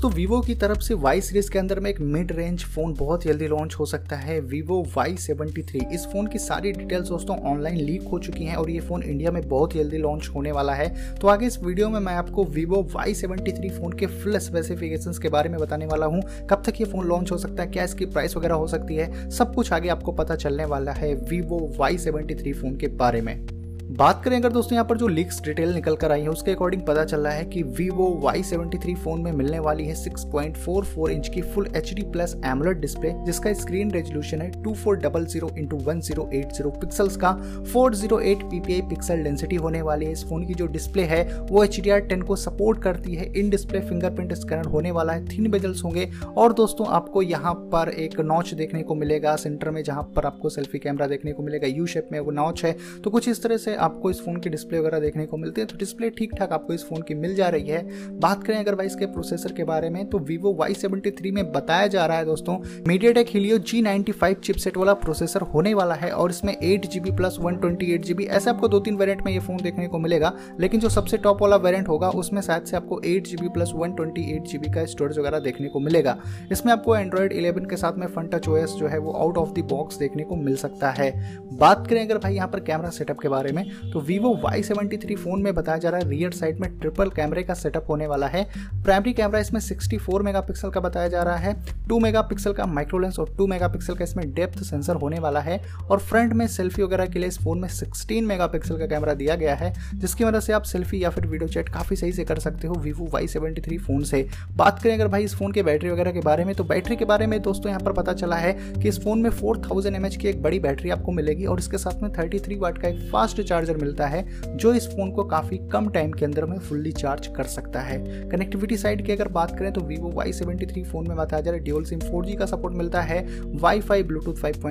दोस्तों वीवो की तरफ़ से वाई सीरीज़ के अंदर में एक मिड रेंज फ़ोन बहुत जल्दी लॉन्च हो सकता है वीवो वाई सेवेंटी थ्री इस फ़ोन की सारी डिटेल्स दोस्तों ऑनलाइन लीक हो चुकी हैं और ये फ़ोन इंडिया में बहुत जल्दी लॉन्च होने वाला है। तो आगे इस वीडियो में मैं आपको Vivo Y seventy three phone के फुल स्पेसिफिकेशन के बारे में बताने वाला हूँ। कब तक ये फ़ोन लॉन्च हो सकता है, क्या इसकी प्राइस वगैरह हो सकती है, सब कुछ आगे आपको पता चलने वाला है Vivo Y seventy three phone के बारे में। बात करें अगर दोस्तों यहाँ पर जो लीक्स डिटेल निकल कर आई है, उसके अकॉर्डिंग पता चल रहा है कि Vivo Y73 फ़ोन में मिलने वाली है 6.44 इंच की full H D plus AMOLED display जिसका स्क्रीन रेजोल्यूशन है 2400 four double zero into one zero eight zero pixels का। 408 ppi पिक्सल डेंसिटी होने वाली है। इस फ़ोन की जो डिस्प्ले है, वो एच डी आर टेन को सपोर्ट करती है। इन डिस्प्ले फिंगरप्रिंट स्कैनर होने वाला है। थीन बेजल्स होंगे। और दोस्तों आपको यहाँ पर एक नॉच देखने को मिलेगा। सेंटर में जहाँ पर आपको सेल्फी कैमरा देखने को मिलेगा। यू शेप में वो नॉच है। तो कुछ इस तरह से आपको इस फ़ोन की डिस्प्ले वगैरह देखने को मिलती है तो डिस्प्ले ठीक ठाक आपको इस फ़ोन की मिल जा रही है। बात करें अगर भाई इसके प्रोसेसर के बारे में तो वीवो वाई सेवेंटी थ्री में बताया जा रहा है दोस्तों MediaTek Helio G ninety five chipset वाला प्रोसेसर होने वाला है और इसमें eight GB plus one twenty eight GB ऐसे आपको दो तीन वेरियंट में ये फ़ोन देखने को मिलेगा, लेकिन जो सबसे टॉप वाला वेरियंट होगा, उसमें शायद से आपको eight GB plus one twenty eight GB का स्टोरेज वगैरह देखने को मिलेगा। इसमें आपको एंड्रॉइड इलेवन के साथ में फन टच जो है, वो आउट ऑफ़ द बॉक्स देखने को मिल सकता है। बात करें अगर भाई यहाँ पर कैमरा सेटअप के बारे में तो Vivo Y seventy three phone में बताया जा रहा है रियर साइड में ट्रिपल कैमरे का सेटअप होने वाला है। प्राइमरी कैमरा इसमें 64 मेगापिक्सल का बताया जा रहा है। 2 मेगापिक्सल का माइक्रो लेंस और 2 मेगापिक्सल का इसमें डेप्थ सेंसर होने वाला है। और फ्रंट में सेल्फी वगैरह के लिए इस फ़ोन में 16 मेगापिक्सल का कैमरा दिया गया है, जिसकी वजह से आप सेल्फी या फिर वीडियो चैट काफ़ी सही से कर सकते हो Vivo Y seventy three phone से। बात करें अगर भाई इस फ़ोन के बैटरी वगैरह के बारे में तो बैटरी के बारे में दोस्तों यहाँ पर पता चला है कि इस फ़ोन में फोर थाउज़ेंड की एक बड़ी बैटरी आपको मिलेगी और इसके साथ में थर्टी थ्री वाट का एक फास्ट चार्जर मिलता है, जो इस फ़ोन को काफ़ी कम टाइम के अंदर में फुल्ली चार्ज कर सकता है। कनेक्टिविटी साइड की अगर बात करें तो वीवो वाई सेवेंटी फ़ोन में बताया जा रहा है ड्यूल सिम फोर का सपोर्ट मिलता है वाई फाई ब्लूटूथ फाइव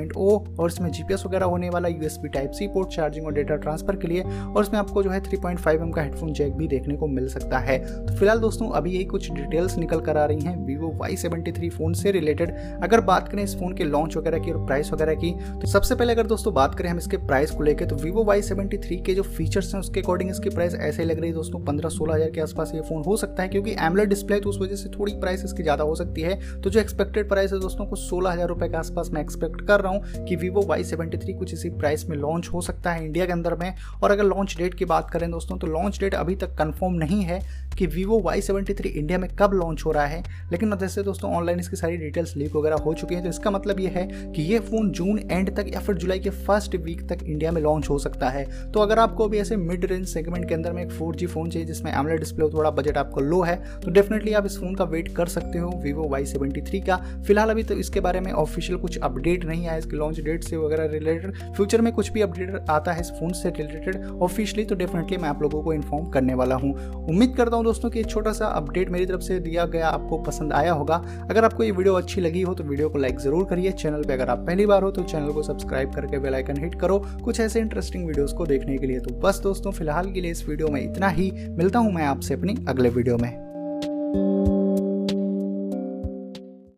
और इसमें जीपीएस वगैरह होने वाला USB type C port charging और डेटा ट्रांसफ़र के लिए, और इसमें आपको जो है थ्री पॉइंट का हेडफोन जैक भी देखने को मिल सकता है। तो फ़िलहाल दोस्तों, अभी यही कुछ डिटेल्स निकल कर आ रही हैं वीवो वाई सेवेंटी फ़ोन से रिलेटेड अगर बात करें इस फ़ोन के लॉन्च वगैरह की और प्राइस वगैरह की तो सबसे पहले अगर दोस्तों बात करें हम इसके प्राइस को लेकर तो वीवो वाई सेवेंटी थ्री के जो फीचर्स हैं, उसके अकॉर्डिंग इसकी प्राइस ऐसे लग रही है दोस्तों, पंद्रह सोलह हज़ार के आसपास ये फ़ोन हो सकता है, क्योंकि एमलेट डिस्प्ले तो उस वजह से थोड़ी प्राइस इसकी ज़्यादा हो सकती है। तो जो एक्सपेक्टेड प्राइस है दोस्तों, कुछ सोलह हज़ार रुपए के आसपास मैं एक्सपेक्ट कर रहा हूँ कि वीवो वाई सेवेंटी थ्री कुछ इसी प्राइस में लॉन्च हो सकता है इंडिया के अंदर में। और अगर लॉन्च डेट की बात करें दोस्तों तो लॉन्च डेट अभी तक कन्फर्म नहीं है कि Vivo Y seventy three India में कब लॉन्च हो रहा है। लेकिन जैसे दोस्तों ऑनलाइन इसकी सारी डिटेल्स लीक वगैरह हो चुकी हैं। तो इसका मतलब ये है कि ये फ़ोन जून एंड तक या फिर जुलाई के फ़र्स्ट वीक तक इंडिया में लॉन्च हो सकता है। तो अगर आपको भी ऐसे मिड रेंज सेगमेंट के अंदर में एक फोर फ़ोन चाहिए जिसमें एमले डिस्प्ले हो, थोड़ा बजट आपको लो है तो डेफिनेटली आप इस फ़ोन का वेट कर सकते हो वीवो वाई सेवेंटी थ्री का। फ़िलहाल अभी तो इसके बारे में ऑफिशियल कुछ अपडेट नहीं आया, इसके लॉन्च डेट से वगैरह रिलेटेड फ्यूचर में कुछ भी अपडेट आता है इस फ़ोन से रिलेटेड ऑफिशियली तो डेफिनेटली मैं आप लोगों को इन्फॉर्म करने वाला हूँ। उम्मीद करता हूँ दोस्तों कि छोटा सा अपडेट मेरी तरफ़ से दिया गया आपको पसंद आया होगा। अगर आपको ये वीडियो अच्छी लगी हो तो वीडियो को लाइक ज़रूर करिए। चैनल पर अगर आप पहली बार हो तो चैनल को सब्सक्राइब करके बेलाइकन हिट करो। कुछ ऐसे इंटरेस्टिंग वीडियोस को देखने के लिए। तो बस दोस्तों, फ़िलहाल के लिए इस वीडियो में इतना ही। मिलता हूँ मैं आपसे अपनी अगले वीडियो में।